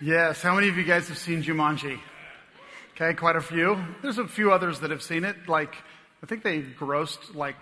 Yes. How many of you guys have seen Jumanji? Okay, quite a few. There's a few others that have seen it. Like, I think they grossed like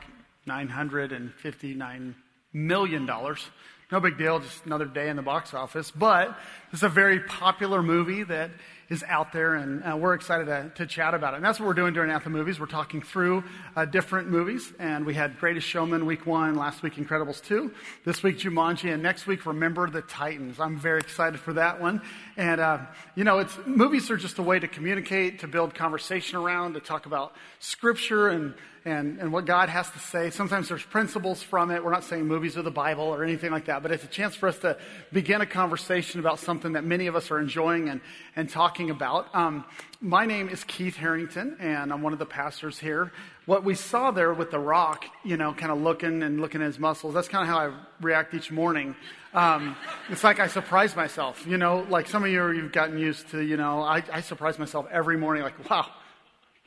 $959 million. No big deal, just another day in the box office. But it's a very popular movie that is out there, and uh, we're excited to, to, chat about it. And that's what we're doing during Anthem Movies. We're talking through uh, different movies, and we had Greatest Showman week one, last week Incredibles 2, this week Jumanji, and next week Remember the Titans. I'm very excited for that one. And, uh, you know, it's, movies are just a way to communicate, to build conversation around, to talk about scripture and and, and what God has to say. Sometimes there's principles from it. We're not saying movies are the Bible or anything like that, but it's a chance for us to begin a conversation about something that many of us are enjoying and, and talking about. Um, my name is Keith Harrington, and I'm one of the pastors here. What we saw there with The Rock, you know, kind of looking and looking at his muscles, that's kind of how I react each morning. Um, it's like I surprise myself, you know, like some of you, you've gotten used to, you know, I, I surprise myself every morning, like, wow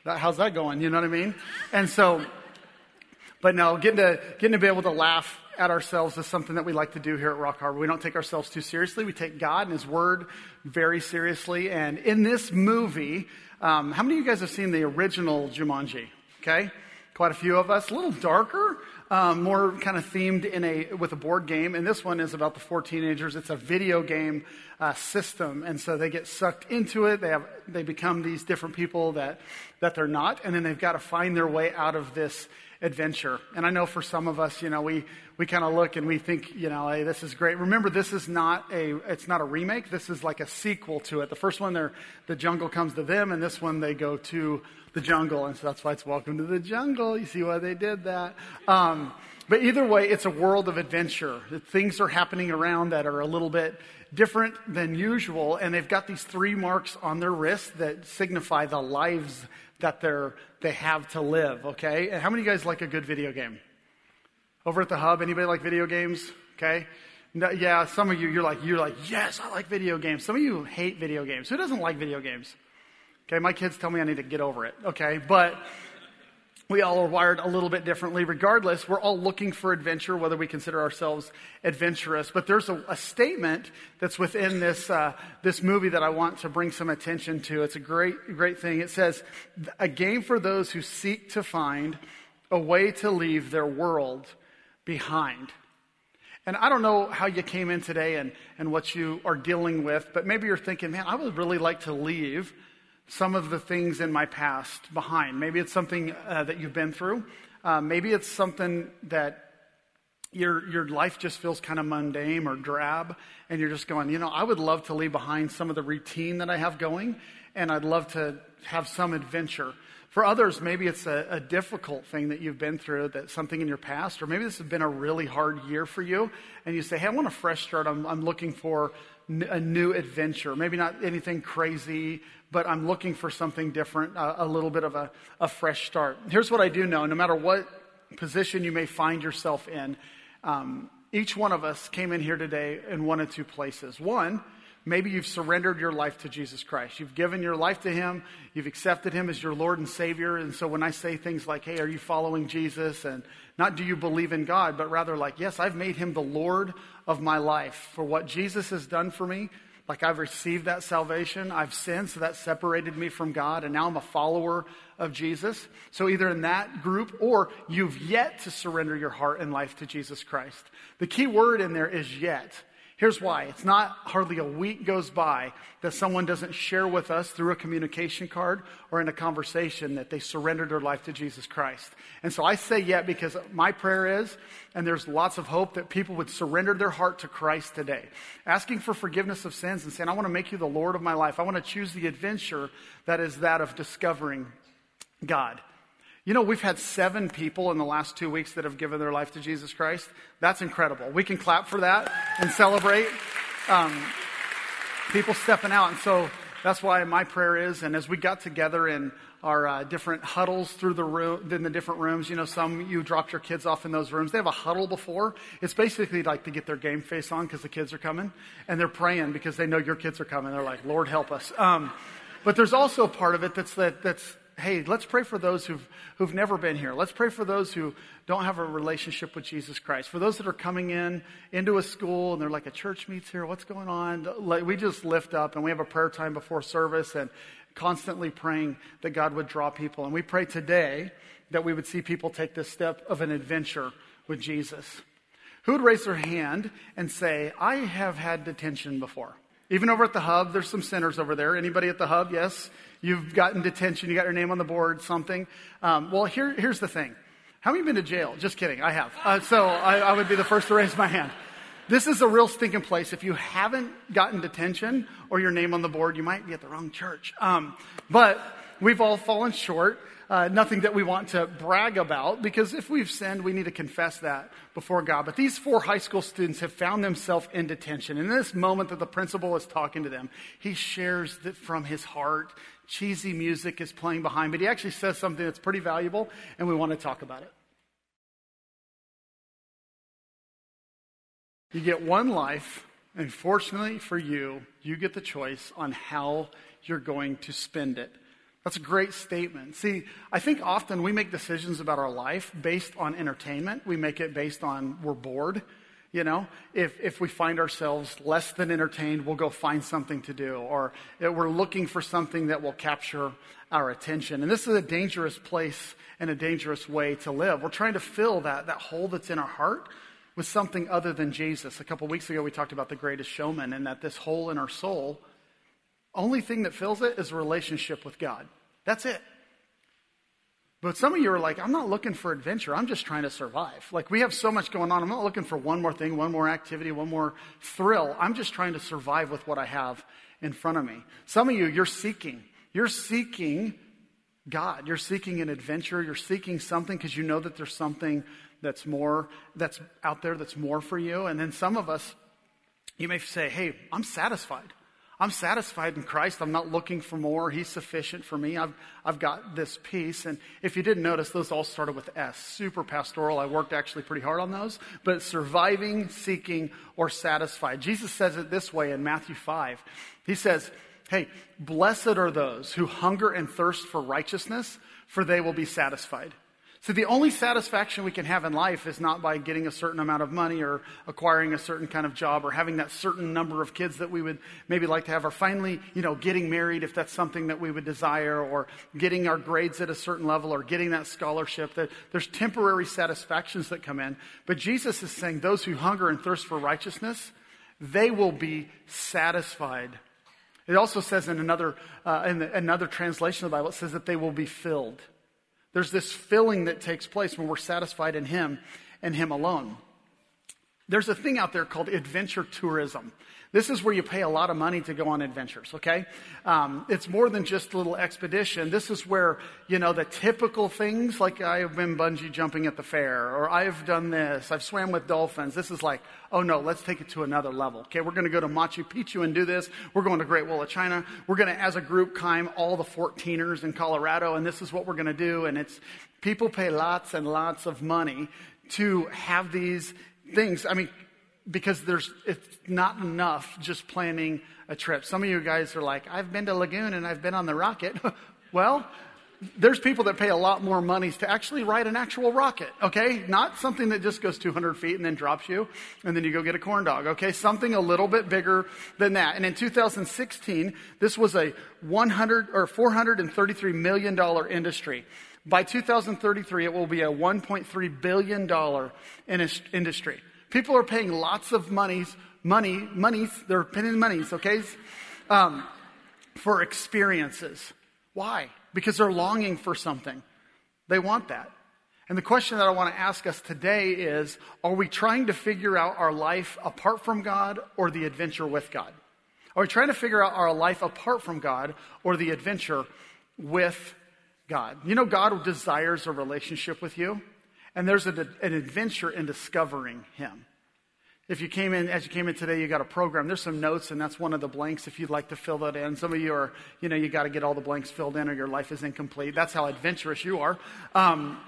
that, how's that going? You know what I mean? And so, but no, getting to, getting to be able to laugh at ourselves is something that we like to do here at Rock Harbor. We don't take ourselves too seriously. We take God and His Word very seriously. And in this movie, um, how many of you guys have seen the original Jumanji? Okay? Quite a few of us. A little darker, um, more kind of themed in a with a board game, and this one is about the four teenagers. It's a video game uh, system, and so they get sucked into it. They have they become these different people that that they're not, and then they've got to find their way out of this adventure. And I know for some of us, you know, we we kind of look and we think, you know, hey, this is great. Remember, this is not a it's not a remake. This is like a sequel to it. The first one, they're the jungle comes to them, and this one they go to the jungle, and so that's why it's Welcome to the Jungle. You see why they did that. Um, but either way, it's a world of adventure. Things are happening around that are a little bit different than usual, and they've got these three marks on their wrists that signify the lives that they're they have to live. Okay, and how many of you guys like a good video game? Over at the hub, anybody like video games? Okay. No, yeah, some of you, you're like, you're like, yes, I like video games. Some of you hate video games. Who doesn't like video games? Okay, my kids tell me I need to get over it. Okay, but we all are wired a little bit differently. Regardless, we're all looking for adventure, whether we consider ourselves adventurous. But there's a, a statement that's within this uh, this movie that I want to bring some attention to. It's a great great thing. It says, "A game for those who seek to find a way to leave their world behind." And I don't know how you came in today and, and what you are dealing with, but maybe you're thinking, man, I would really like to leave some of the things in my past behind. Maybe it's something uh, that you've been through. Uh, maybe it's something that your, your life just feels kind of mundane or drab, and you're just going, you know, I would love to leave behind some of the routine that I have going, and I'd love to have some adventure. For others, maybe it's a, a, difficult thing that you've been through, that something in your past, or maybe this has been a really hard year for you, and you say, hey, I want a fresh start. I'm, I'm looking for a new adventure. Maybe not anything crazy, but I'm looking for something different, a, a little bit of a, a, fresh start. Here's what I do know no matter what position you may find yourself in, um, each one of us came in here today in one of two places. One, maybe you've surrendered your life to Jesus Christ. You've given your life to Him, you've accepted Him as your Lord and Savior. And so when I say things like, hey, are you following Jesus? And not do you believe in God, but rather like, yes, I've made Him the Lord of my life for what Jesus has done for me like I've received that salvation, I've sinned, so that separated me from God, and now I'm a follower of Jesus. So either in that group or you've yet to surrender your heart and life to Jesus Christ. The key word in there is yet. Here's why. It's not hardly a week goes by that someone doesn't share with us through a communication card or in a conversation that they surrendered their life to Jesus Christ. And so I say yet because my prayer is, and there's lots of hope that people would surrender their heart to Christ today. Asking for forgiveness of sins and saying, I want to make you the Lord of my life. I want to choose the adventure that is that of discovering God. You know, we've had seven people in the last two weeks that have given their life to Jesus Christ. That's incredible. We can clap for that and celebrate um, people stepping out. And so that's why my prayer is, and as we got together in our uh, different huddles through the room, in the different rooms, you know, some you dropped your kids off in those rooms. They have a huddle before. It's basically like to get their game face on because the kids are coming, and they're praying because they know your kids are coming. They're like, Lord, help us. Um, but there's also a part of it that's that that's hey, let's pray for those who've, who've never been here. Let's pray for those who don't have a relationship with Jesus Christ. For those that are coming in into a school and they're like, a church meets here. What's going on? Like, we just lift up and we have a prayer time before service and constantly praying that God would draw people. And we pray today that we would see people take this step of an adventure with Jesus. Who would raise their hand and say, I have had detention before? Even over at the hub, there's some sinners over there. Anybody at the hub? Yes. You've gotten detention. You got your name on the board, something. Um, well, here, here's the thing. How many been to jail? Just kidding. I have. Uh, so I, I would be the first to raise my hand. This is a real stinking place. If you haven't gotten detention or your name on the board, you might be at the wrong church. Um, but we've all fallen short. Uh, nothing that we want to brag about because if we've sinned, we need to confess that before God. But these four high school students have found themselves in detention. and In this moment that the principal is talking to them, he shares that from his heart. Cheesy music is playing behind, but he actually says something that's pretty valuable, and we want to talk about it. You get one life, and fortunately for you, you get the choice on how you're going to spend it. That's a great statement. See, I think often we make decisions about our life based on entertainment. We make it based on we're bored. You know, if, if we find ourselves less than entertained, we'll go find something to do, or we're looking for something that will capture our attention. And this is a dangerous place and a dangerous way to live. We're trying to fill that, that hole that's in our heart with something other than Jesus. A couple weeks ago, we talked about the greatest showman and that this hole in our soul only thing that fills it is a relationship with God. That's it. But some of you are like, I'm not looking for adventure. I'm just trying to survive. Like, we have so much going on. I'm not looking for one more thing, one more activity, one more thrill. I'm just trying to survive with what I have in front of me. Some of you, you're seeking. You're seeking God. You're seeking an adventure. You're seeking something because you know that there's something that's more, that's out there that's more for you. And then some of us, you may say, Hey, I'm satisfied. I'm satisfied in Christ. I'm not looking for more. He's sufficient for me. I've, I've got this peace. And if you didn't notice, those all started with S. Super pastoral. I worked actually pretty hard on those. But surviving, seeking, or satisfied. Jesus says it this way in Matthew 5. He says, Hey, blessed are those who hunger and thirst for righteousness, for they will be satisfied. So the only satisfaction we can have in life is not by getting a certain amount of money or acquiring a certain kind of job or having that certain number of kids that we would maybe like to have or finally, you know, getting married if that's something that we would desire or getting our grades at a certain level or getting that scholarship. There's temporary satisfactions that come in. But Jesus is saying those who hunger and thirst for righteousness, they will be satisfied. It also says in another, uh, in the, another translation of the Bible, it says that they will be filled. There's this filling that takes place when we're satisfied in Him and Him alone. There's a thing out there called adventure tourism. This is where you pay a lot of money to go on adventures, okay? Um, it's more than just a little expedition. This is where, you know, the typical things like I have been bungee jumping at the fair or I've done this, I've swam with dolphins. This is like, oh no, let's take it to another level. Okay, we're going to go to Machu Picchu and do this. We're going to Great Wall of China. We're going to, as a group, climb all the 14ers in Colorado and this is what we're going to do. And it's, people pay lots and lots of money to have these things. I mean, because there's it's not enough just planning a trip. Some of you guys are like, I've been to Lagoon and I've been on the rocket. well, there's people that pay a lot more money to actually ride an actual rocket, okay? Not something that just goes 200 feet and then drops you and then you go get a corn dog, okay? Something a little bit bigger than that. And in 2016, this was a 100 or 433 million dollar industry. By 2033, it will be a 1.3 billion dollar industry. People are paying lots of monies, money, monies, they're paying monies, okay, um, for experiences. Why? Because they're longing for something. They want that. And the question that I want to ask us today is Are we trying to figure out our life apart from God or the adventure with God? Are we trying to figure out our life apart from God or the adventure with God? You know, God desires a relationship with you. And there's a, an adventure in discovering Him. If you came in, as you came in today, you got a program. There's some notes, and that's one of the blanks if you'd like to fill that in. Some of you are, you know, you got to get all the blanks filled in or your life is incomplete. That's how adventurous you are. Um,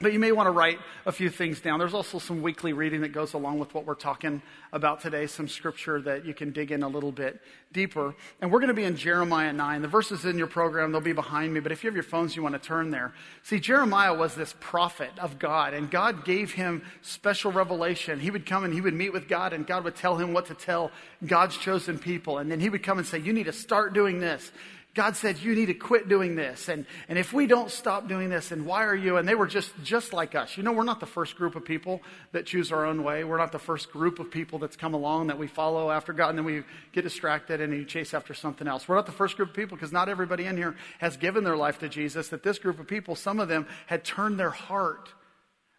But you may want to write a few things down. There's also some weekly reading that goes along with what we're talking about today, some scripture that you can dig in a little bit deeper. And we're going to be in Jeremiah 9. The verses in your program, they'll be behind me, but if you have your phones, you want to turn there. See, Jeremiah was this prophet of God, and God gave him special revelation. He would come and he would meet with God, and God would tell him what to tell God's chosen people. And then he would come and say, You need to start doing this. God said, you need to quit doing this. And, and if we don't stop doing this, and why are you? And they were just, just like us. You know, we're not the first group of people that choose our own way. We're not the first group of people that's come along that we follow after God and then we get distracted and you chase after something else. We're not the first group of people because not everybody in here has given their life to Jesus. That this group of people, some of them had turned their heart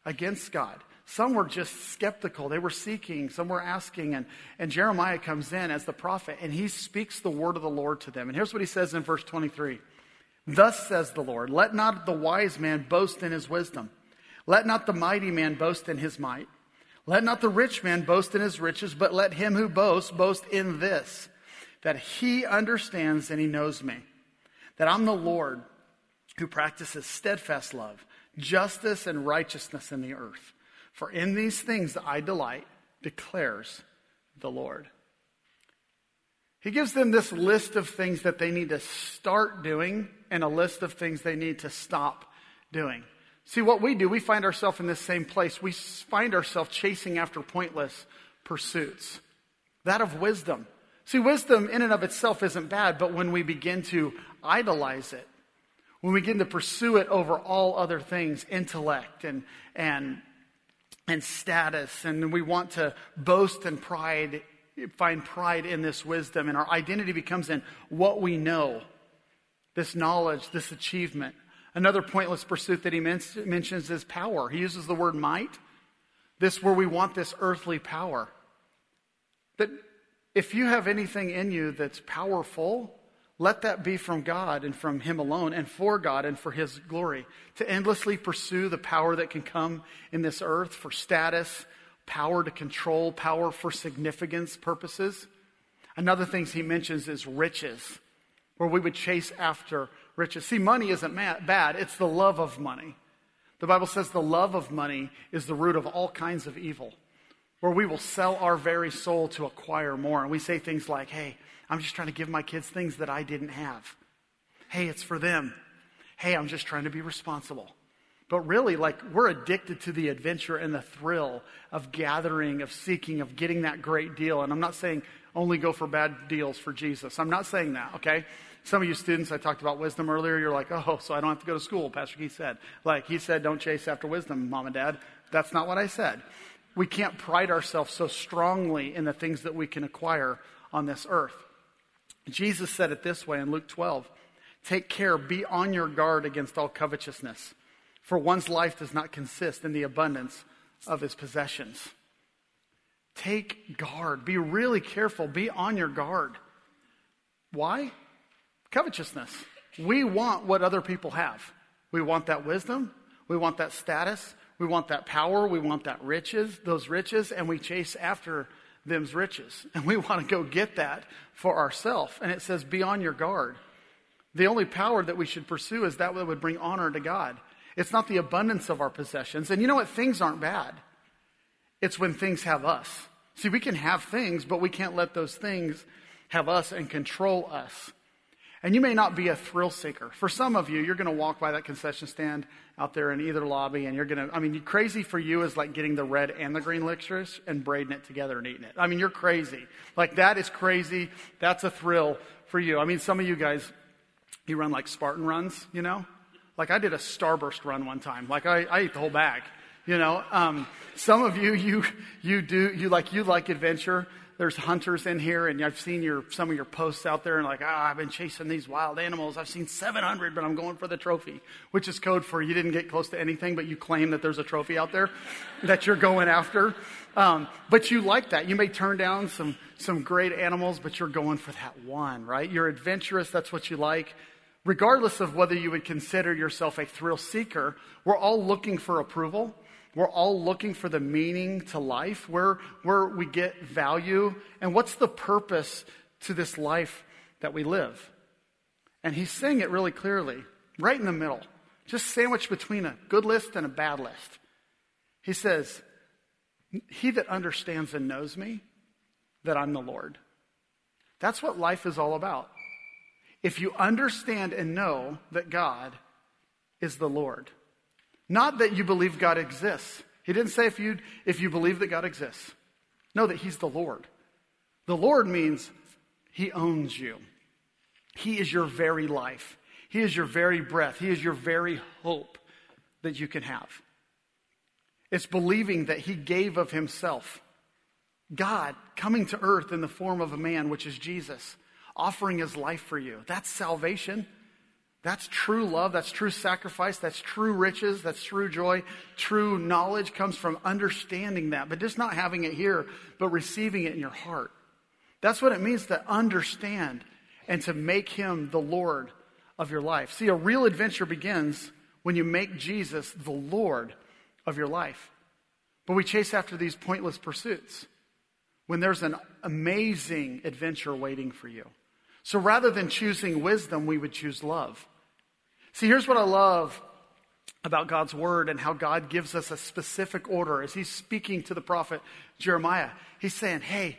against God. Some were just skeptical. They were seeking. Some were asking. And, and Jeremiah comes in as the prophet and he speaks the word of the Lord to them. And here's what he says in verse 23 Thus says the Lord, let not the wise man boast in his wisdom, let not the mighty man boast in his might, let not the rich man boast in his riches, but let him who boasts boast in this, that he understands and he knows me, that I'm the Lord who practices steadfast love, justice, and righteousness in the earth. For in these things I delight, declares the Lord. He gives them this list of things that they need to start doing and a list of things they need to stop doing. See, what we do, we find ourselves in this same place. We find ourselves chasing after pointless pursuits. That of wisdom. See, wisdom in and of itself isn't bad, but when we begin to idolize it, when we begin to pursue it over all other things, intellect and, and and status, and we want to boast and pride, find pride in this wisdom, and our identity becomes in what we know, this knowledge, this achievement. Another pointless pursuit that he men- mentions is power. He uses the word might. This where we want this earthly power. That if you have anything in you that's powerful, let that be from God and from Him alone and for God and for His glory. To endlessly pursue the power that can come in this earth for status, power to control, power for significance purposes. Another thing he mentions is riches, where we would chase after riches. See, money isn't bad, it's the love of money. The Bible says the love of money is the root of all kinds of evil, where we will sell our very soul to acquire more. And we say things like, hey, I'm just trying to give my kids things that I didn't have. Hey, it's for them. Hey, I'm just trying to be responsible. But really, like, we're addicted to the adventure and the thrill of gathering, of seeking, of getting that great deal. And I'm not saying only go for bad deals for Jesus. I'm not saying that, okay? Some of you students, I talked about wisdom earlier, you're like, oh, so I don't have to go to school, Pastor Keith said. Like, he said, don't chase after wisdom, mom and dad. That's not what I said. We can't pride ourselves so strongly in the things that we can acquire on this earth. Jesus said it this way in Luke 12 Take care, be on your guard against all covetousness, for one's life does not consist in the abundance of his possessions. Take guard, be really careful, be on your guard. Why? Covetousness. We want what other people have. We want that wisdom, we want that status, we want that power, we want that riches, those riches, and we chase after them's riches. And we want to go get that for ourselves. And it says, be on your guard. The only power that we should pursue is that that would bring honor to God. It's not the abundance of our possessions. And you know what? Things aren't bad. It's when things have us. See, we can have things, but we can't let those things have us and control us. And you may not be a thrill seeker. For some of you, you're going to walk by that concession stand out there in either lobby and you're to, I mean, crazy for you is like getting the red and the green licorice and braiding it together and eating it. I mean, you're crazy. Like that is crazy. That's a thrill for you. I mean, some of you guys, you run like Spartan runs, you know? Like I did a starburst run one time. Like I, I ate the whole bag. You know, um, some of you, you, you do, you like, you like adventure there's hunters in here, and I've seen your some of your posts out there, and like, ah, I've been chasing these wild animals. I've seen 700, but I'm going for the trophy, which is code for you didn't get close to anything, but you claim that there's a trophy out there that you're going after. Um, but you like that. You may turn down some some great animals, but you're going for that one, right? You're adventurous. That's what you like. Regardless of whether you would consider yourself a thrill seeker, we're all looking for approval. We're all looking for the meaning to life, where, where we get value, and what's the purpose to this life that we live. And he's saying it really clearly, right in the middle. just sandwiched between a good list and a bad list. He says, He that understands and knows me, that I'm the Lord. That's what life is all about. If you understand and know that God is the Lord, not that you believe God exists. He didn't say if you, if you believe that God exists. Know that He's the Lord. The Lord means He owns you. He is your very life. He is your very breath. He is your very hope that you can have. It's believing that He gave of Himself. God coming to earth in the form of a man, which is Jesus, offering His life for you. That's salvation. That's true love. That's true sacrifice. That's true riches. That's true joy. True knowledge comes from understanding that, but just not having it here, but receiving it in your heart. That's what it means to understand and to make him the Lord of your life. See, a real adventure begins when you make Jesus the Lord of your life. But we chase after these pointless pursuits when there's an amazing adventure waiting for you. So rather than choosing wisdom, we would choose love. See, here's what I love about God's word and how God gives us a specific order as he's speaking to the prophet Jeremiah. He's saying, hey,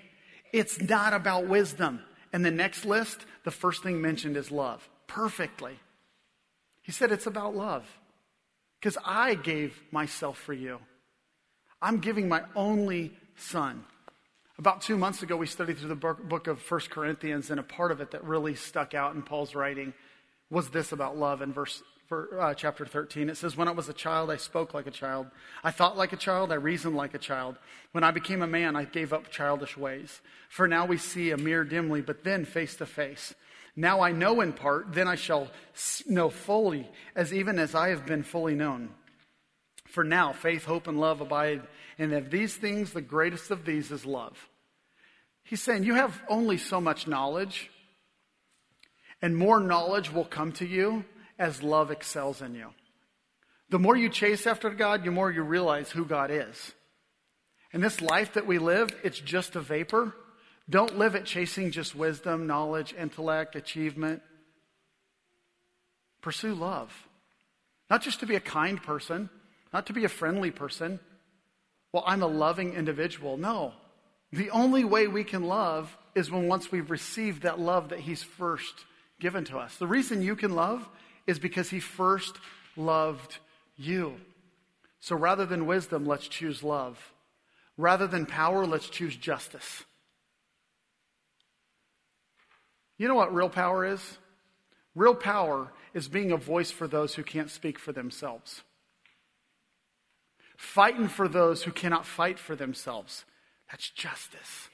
it's not about wisdom. And the next list, the first thing mentioned is love. Perfectly. He said it's about love. Because I gave myself for you. I'm giving my only son. About two months ago, we studied through the book of First Corinthians, and a part of it that really stuck out in Paul's writing was this about love in verse for, uh, chapter 13. It says, When I was a child, I spoke like a child. I thought like a child. I reasoned like a child. When I became a man, I gave up childish ways. For now we see a mirror dimly, but then face to face. Now I know in part, then I shall know fully, as even as I have been fully known. For now, faith, hope, and love abide. And of these things, the greatest of these is love. He's saying you have only so much knowledge, and more knowledge will come to you as love excels in you. The more you chase after God, the more you realize who God is. And this life that we live, it's just a vapor. Don't live it chasing just wisdom, knowledge, intellect, achievement. Pursue love. Not just to be a kind person, not to be a friendly person. Well, I'm a loving individual. No. The only way we can love is when once we've received that love that He's first given to us. The reason you can love is because He first loved you. So rather than wisdom, let's choose love. Rather than power, let's choose justice. You know what real power is? Real power is being a voice for those who can't speak for themselves. Fighting for those who cannot fight for themselves. That's justice.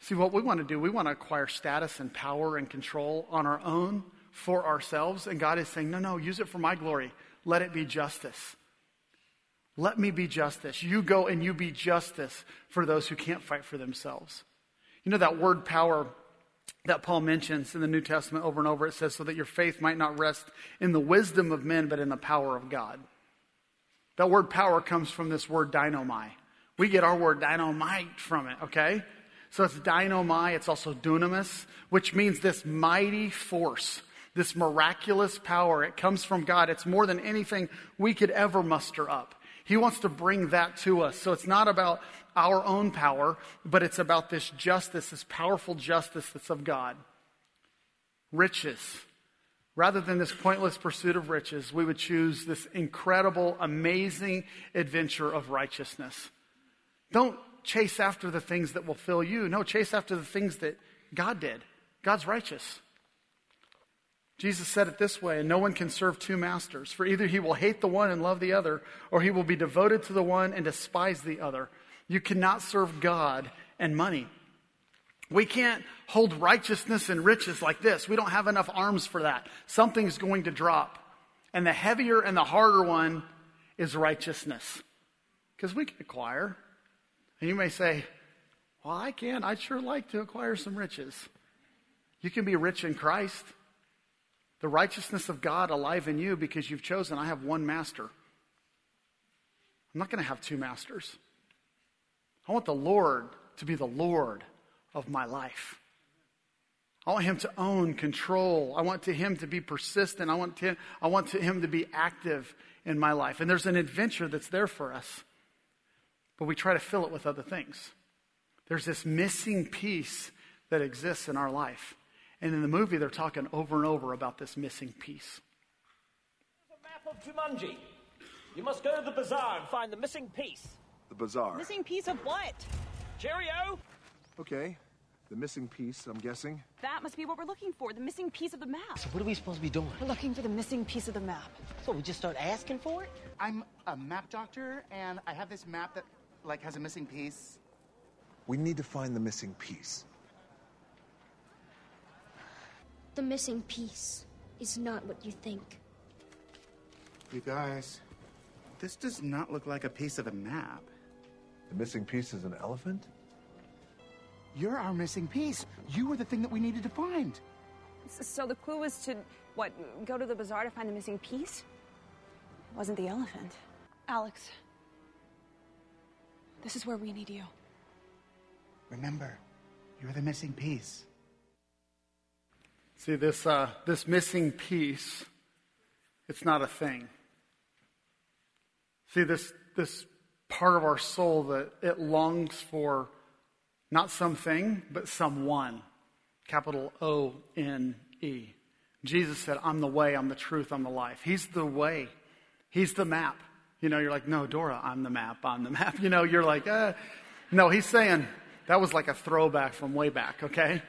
See, what we want to do, we want to acquire status and power and control on our own for ourselves. And God is saying, no, no, use it for my glory. Let it be justice. Let me be justice. You go and you be justice for those who can't fight for themselves. You know that word power that Paul mentions in the New Testament over and over. It says, so that your faith might not rest in the wisdom of men, but in the power of God. That word power comes from this word dynamai. We get our word dynamite from it, okay? So it's dynamai, it's also dunamis, which means this mighty force, this miraculous power. It comes from God. It's more than anything we could ever muster up. He wants to bring that to us. So it's not about our own power, but it's about this justice, this powerful justice that's of God. Riches. Rather than this pointless pursuit of riches, we would choose this incredible, amazing adventure of righteousness. Don't chase after the things that will fill you. No, chase after the things that God did. God's righteous. Jesus said it this way, and no one can serve two masters, for either he will hate the one and love the other, or he will be devoted to the one and despise the other. You cannot serve God and money. We can't hold righteousness and riches like this. We don't have enough arms for that. Something's going to drop. And the heavier and the harder one is righteousness. Because we can acquire. And you may say, Well, I can. I'd sure like to acquire some riches. You can be rich in Christ. The righteousness of God alive in you because you've chosen, I have one master. I'm not going to have two masters. I want the Lord to be the Lord of my life. I want him to own, control. I want to him to be persistent. I want, to, I want to him to be active in my life. And there's an adventure that's there for us, but we try to fill it with other things. There's this missing piece that exists in our life. And in the movie, they're talking over and over about this missing piece. There's a map of Jumanji. You must go to the bazaar and find the missing piece. The bazaar. Missing piece of what? Cheerio! Okay. The missing piece, I'm guessing. That must be what we're looking for, the missing piece of the map. So what are we supposed to be doing? We're looking for the missing piece of the map. So we just start asking for it? I'm a map doctor, and I have this map that, like, has a missing piece. We need to find the missing piece. The missing piece is not what you think. You guys, this does not look like a piece of a map. The missing piece is an elephant? You're our missing piece. You were the thing that we needed to find. So the clue was to, what, go to the bazaar to find the missing piece? It wasn't the elephant. Alex, this is where we need you. Remember, you're the missing piece. See, this, uh, this missing piece, it's not a thing. See, this, this part of our soul that it longs for not something, but someone. Capital O N E. Jesus said, I'm the way, I'm the truth, I'm the life. He's the way, He's the map. You know, you're like, no, Dora, I'm the map, I'm the map. You know, you're like, uh. no, He's saying, that was like a throwback from way back, okay?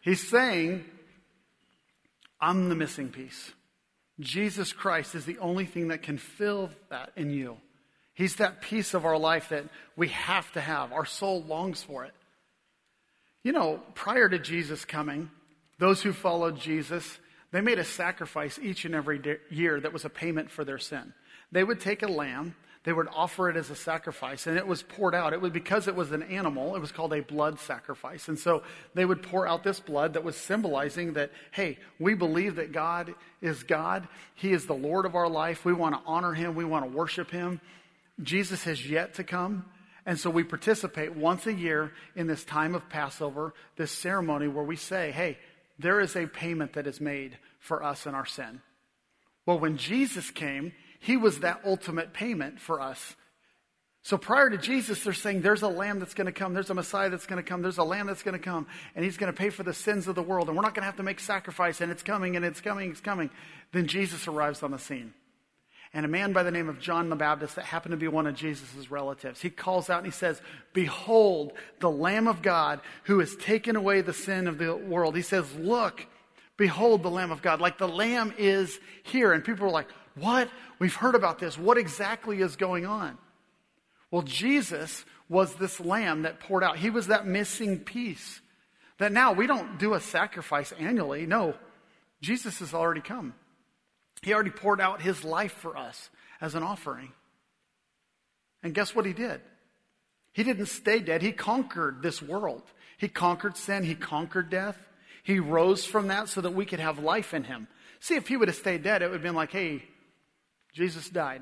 He's saying, I'm the missing piece. Jesus Christ is the only thing that can fill that in you. He's that piece of our life that we have to have. Our soul longs for it. You know, prior to Jesus coming, those who followed Jesus, they made a sacrifice each and every year that was a payment for their sin. They would take a lamb they would offer it as a sacrifice and it was poured out. It was because it was an animal, it was called a blood sacrifice. And so they would pour out this blood that was symbolizing that, hey, we believe that God is God. He is the Lord of our life. We want to honor him. We want to worship him. Jesus has yet to come. And so we participate once a year in this time of Passover, this ceremony where we say, hey, there is a payment that is made for us and our sin. Well, when Jesus came, he was that ultimate payment for us. So prior to Jesus, they're saying there's a lamb that's going to come, there's a Messiah that's going to come, there's a lamb that's going to come, and he's going to pay for the sins of the world, and we're not going to have to make sacrifice, and it's coming, and it's coming, it's coming. Then Jesus arrives on the scene. And a man by the name of John the Baptist, that happened to be one of Jesus' relatives, he calls out and he says, Behold, the Lamb of God who has taken away the sin of the world. He says, Look, behold the Lamb of God. Like the Lamb is here. And people are like, What? We've heard about this. What exactly is going on? Well, Jesus was this lamb that poured out. He was that missing piece. That now we don't do a sacrifice annually. No, Jesus has already come. He already poured out his life for us as an offering. And guess what he did? He didn't stay dead. He conquered this world. He conquered sin. He conquered death. He rose from that so that we could have life in him. See, if he would have stayed dead, it would have been like, hey, Jesus died.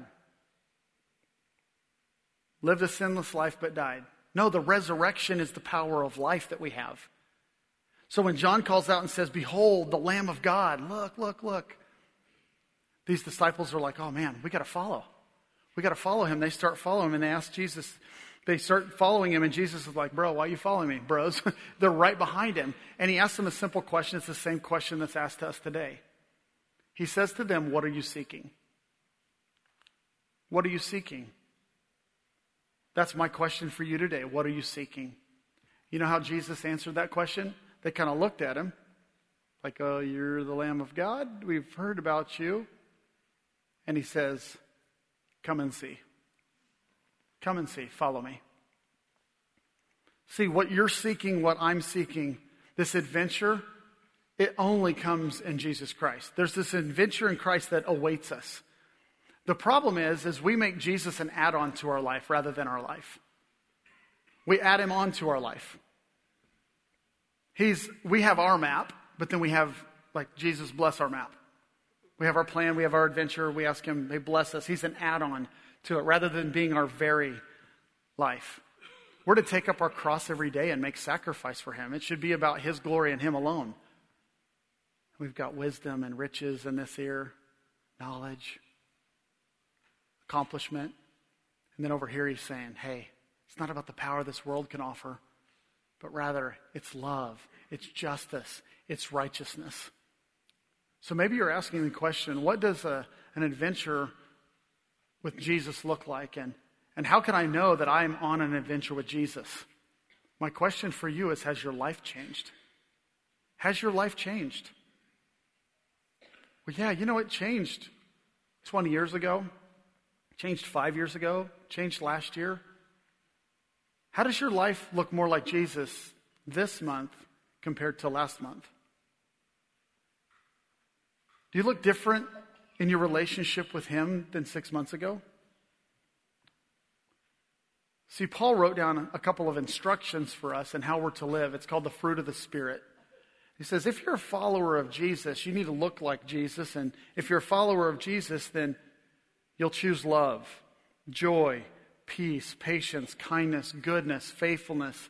Lived a sinless life, but died. No, the resurrection is the power of life that we have. So when John calls out and says, Behold, the Lamb of God, look, look, look. These disciples are like, Oh man, we got to follow. We got to follow him. They start following him and they ask Jesus, they start following him, and Jesus is like, Bro, why are you following me, bros? They're right behind him. And he asks them a simple question. It's the same question that's asked to us today. He says to them, What are you seeking? What are you seeking? That's my question for you today. What are you seeking? You know how Jesus answered that question? They kind of looked at him like, Oh, you're the Lamb of God. We've heard about you. And he says, Come and see. Come and see. Follow me. See, what you're seeking, what I'm seeking, this adventure, it only comes in Jesus Christ. There's this adventure in Christ that awaits us. The problem is, is we make Jesus an add-on to our life rather than our life. We add him on to our life. He's, we have our map, but then we have, like, Jesus bless our map. We have our plan, we have our adventure, we ask him, they bless us. He's an add-on to it rather than being our very life. We're to take up our cross every day and make sacrifice for Him. It should be about His glory and Him alone. We've got wisdom and riches in this ear, knowledge, accomplishment. And then over here, He's saying, hey, it's not about the power this world can offer, but rather it's love, it's justice, it's righteousness. So maybe you're asking the question what does a, an adventure with Jesus look like? And, and how can I know that I'm on an adventure with Jesus? My question for you is Has your life changed? Has your life changed? Well, yeah, you know, it changed 20 years ago, changed five years ago, changed last year. How does your life look more like Jesus this month compared to last month? Do you look different in your relationship with Him than six months ago? See, Paul wrote down a couple of instructions for us and how we're to live. It's called the fruit of the Spirit. He says, if you're a follower of Jesus, you need to look like Jesus. And if you're a follower of Jesus, then you'll choose love, joy, peace, patience, kindness, goodness, faithfulness,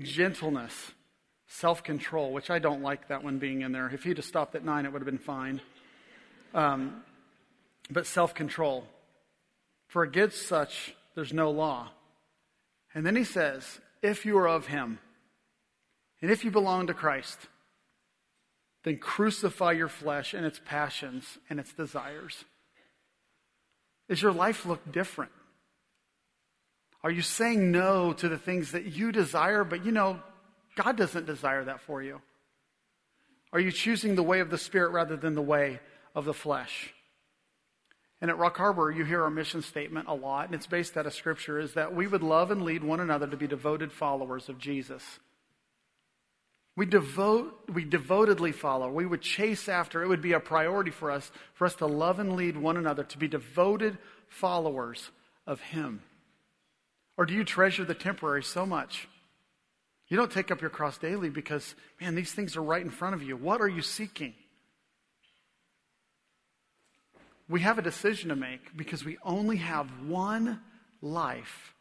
gentleness, self control, which I don't like that one being in there. If he'd have stopped at nine, it would have been fine. Um, but self control. For against such, there's no law. And then he says, if you are of him, and if you belong to Christ, then crucify your flesh and its passions and its desires. Does your life look different? Are you saying no to the things that you desire, but you know, God doesn't desire that for you? Are you choosing the way of the Spirit rather than the way of the flesh? And at Rock Harbor, you hear our mission statement a lot, and it's based out of Scripture, is that we would love and lead one another to be devoted followers of Jesus. We devote, we devotedly follow. We would chase after. It would be a priority for us, for us to love and lead one another, to be devoted followers of Him. Or do you treasure the temporary so much? You don't take up your cross daily because, man, these things are right in front of you. What are you seeking? We have a decision to make because we only have one life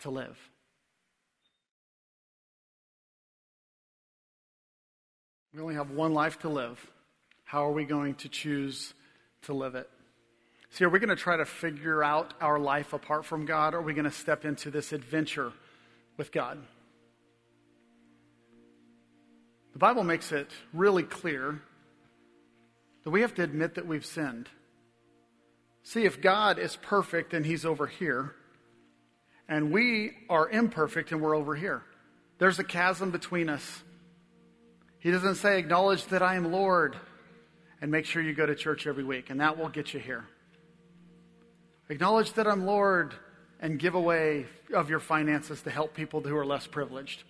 to live. We only have one life to live. How are we going to choose to live it? See, are we going to try to figure out our life apart from God, or are we going to step into this adventure with God? The Bible makes it really clear that we have to admit that we've sinned. See, if God is perfect and He's over here, and we are imperfect and we're over here, there's a chasm between us. He doesn't say, acknowledge that I am Lord, and make sure you go to church every week, and that will get you here. Acknowledge that I'm Lord and give away of your finances to help people who are less privileged.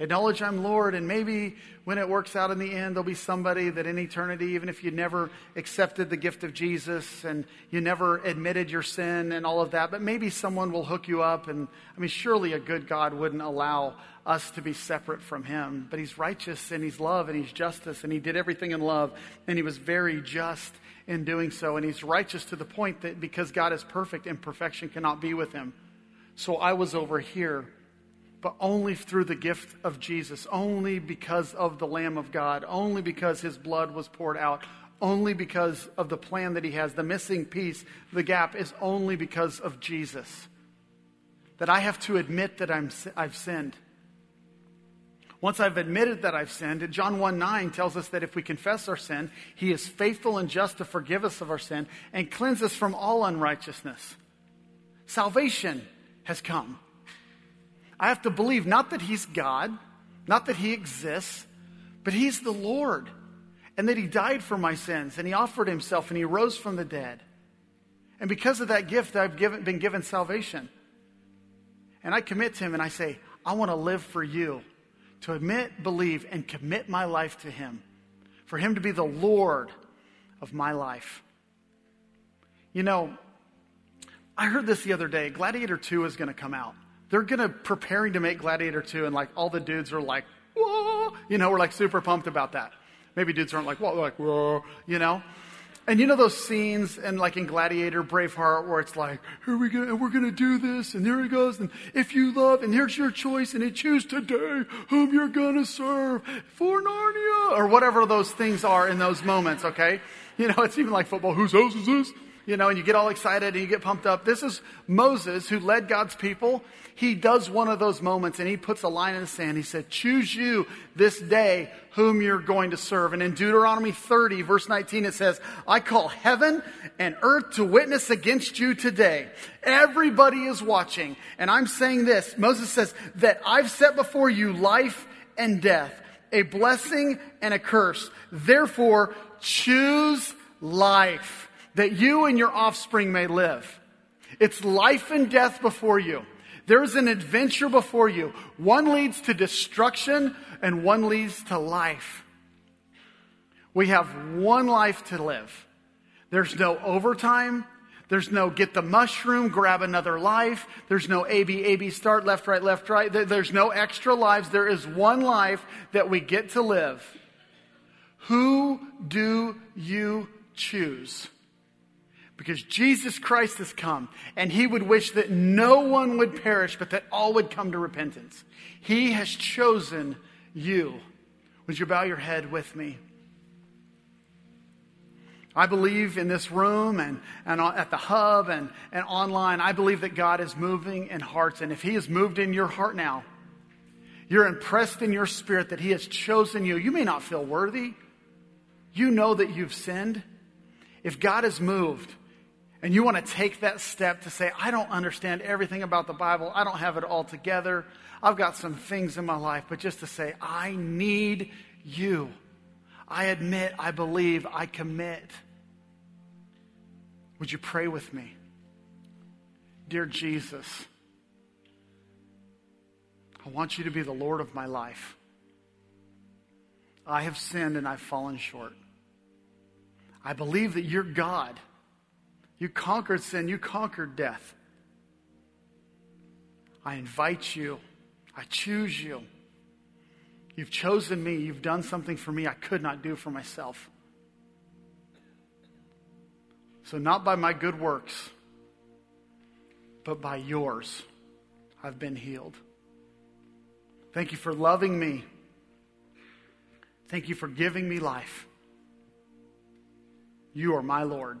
Acknowledge I'm Lord, and maybe when it works out in the end, there'll be somebody that in eternity, even if you never accepted the gift of Jesus and you never admitted your sin and all of that, but maybe someone will hook you up. And I mean, surely a good God wouldn't allow us to be separate from Him. But He's righteous and He's love and He's justice, and He did everything in love, and He was very just in doing so. And He's righteous to the point that because God is perfect, imperfection cannot be with Him. So I was over here but only through the gift of Jesus, only because of the Lamb of God, only because his blood was poured out, only because of the plan that he has. The missing piece, the gap, is only because of Jesus. That I have to admit that I'm, I've sinned. Once I've admitted that I've sinned, John 1 9 tells us that if we confess our sin, he is faithful and just to forgive us of our sin and cleanse us from all unrighteousness. Salvation has come. I have to believe not that He's God, not that He exists, but He's the Lord. And that He died for my sins and He offered Himself and He rose from the dead. And because of that gift, I've given, been given salvation. And I commit to Him and I say, I want to live for you. To admit, believe, and commit my life to Him. For Him to be the Lord of my life. You know, I heard this the other day. Gladiator 2 is going to come out they're gonna preparing to make Gladiator 2, and like all the dudes are like, whoa, you know, we're like super pumped about that. Maybe dudes aren't like, whoa, like, whoa, you know. And you know those scenes and like in Gladiator, Braveheart, where it's like, here we go, we're gonna do this, and here it goes, and if you love, and here's your choice, and you choose today whom you're gonna serve for Narnia, or whatever those things are in those moments, okay? You know, it's even like football, whose house is this? You know, and you get all excited and you get pumped up. This is Moses who led God's people. He does one of those moments and he puts a line in the sand. He said, choose you this day whom you're going to serve. And in Deuteronomy 30 verse 19 it says, I call heaven and earth to witness against you today. Everybody is watching. And I'm saying this. Moses says that I've set before you life and death, a blessing and a curse. Therefore, choose life that you and your offspring may live. It's life and death before you. There's an adventure before you. One leads to destruction and one leads to life. We have one life to live. There's no overtime. There's no get the mushroom, grab another life. There's no A, B, A, B, start, left, right, left, right. There's no extra lives. There is one life that we get to live. Who do you choose? Because Jesus Christ has come and he would wish that no one would perish, but that all would come to repentance. He has chosen you. Would you bow your head with me? I believe in this room and, and at the hub and, and online, I believe that God is moving in hearts. And if He has moved in your heart now, you're impressed in your spirit that He has chosen you. You may not feel worthy. You know that you've sinned. If God has moved, and you want to take that step to say, I don't understand everything about the Bible. I don't have it all together. I've got some things in my life, but just to say, I need you. I admit, I believe, I commit. Would you pray with me? Dear Jesus, I want you to be the Lord of my life. I have sinned and I've fallen short. I believe that you're God you conquered sin, you conquered death. I invite you. I choose you. You've chosen me. You've done something for me I could not do for myself. So, not by my good works, but by yours, I've been healed. Thank you for loving me. Thank you for giving me life. You are my Lord.